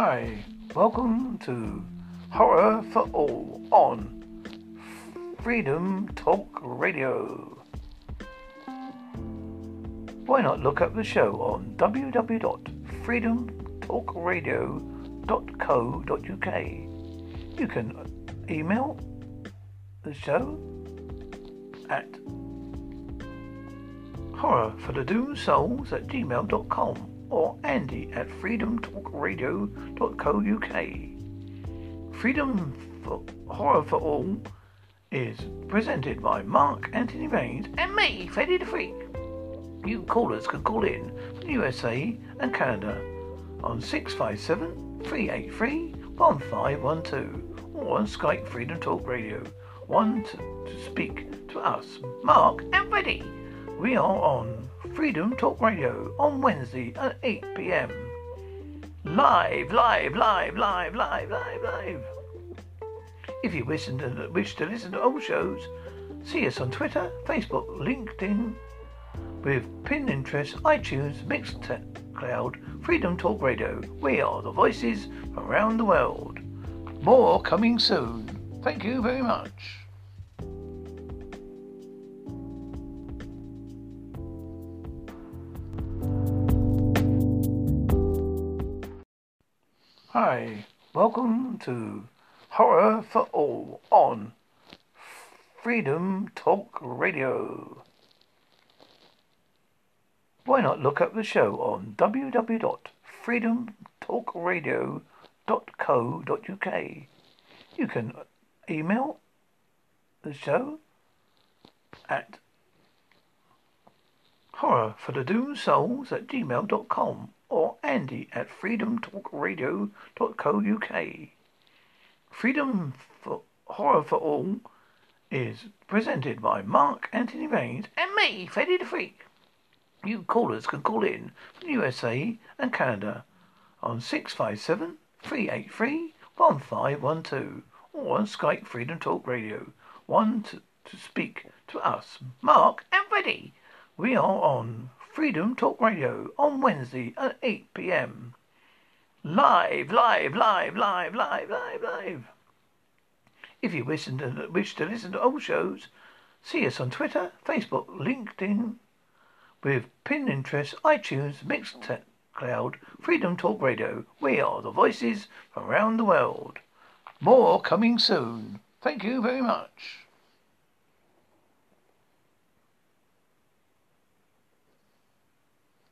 Hi, welcome to Horror for All on Freedom Talk Radio. Why not look up the show on www.freedomtalkradio.co.uk? You can email the show at horror for the doomed souls at gmail.com or Andy at freedomtalkradio.co.uk. Freedom for Horror for All is presented by Mark Anthony Rains and me, Freddy the Freak. You callers can call in from the USA and Canada on 657 383 1512 or on Skype Freedom Talk Radio. One to, to speak to us, Mark and Freddy. We are on Freedom Talk Radio on Wednesday at 8 p.m. Live, live, live, live, live, live, live. If you wish to, wish to listen to old shows, see us on Twitter, Facebook, LinkedIn, with Pinterest, iTunes, Mixcloud, Freedom Talk Radio. We are the voices from around the world. More coming soon. Thank you very much. Hi, welcome to Horror for All on Freedom Talk Radio. Why not look up the show on www.freedomtalkradio.co.uk? You can email the show at horror for the doomed souls at gmail.com Andy at freedomtalkradio.co.uk. Freedom for Horror for All is presented by Mark Anthony Rains and me, Freddy the Freak. You callers can call in from the USA and Canada on 657 383 1512 or on Skype Freedom Talk Radio. One to, to speak to us, Mark and Freddy. We are on Freedom Talk Radio on Wednesday at 8 p.m. Live, live, live, live, live, live, live. If you wish to, wish to listen to old shows, see us on Twitter, Facebook, LinkedIn, with Pinterest, iTunes, Mixcloud, Freedom Talk Radio. We are the voices from around the world. More coming soon. Thank you very much.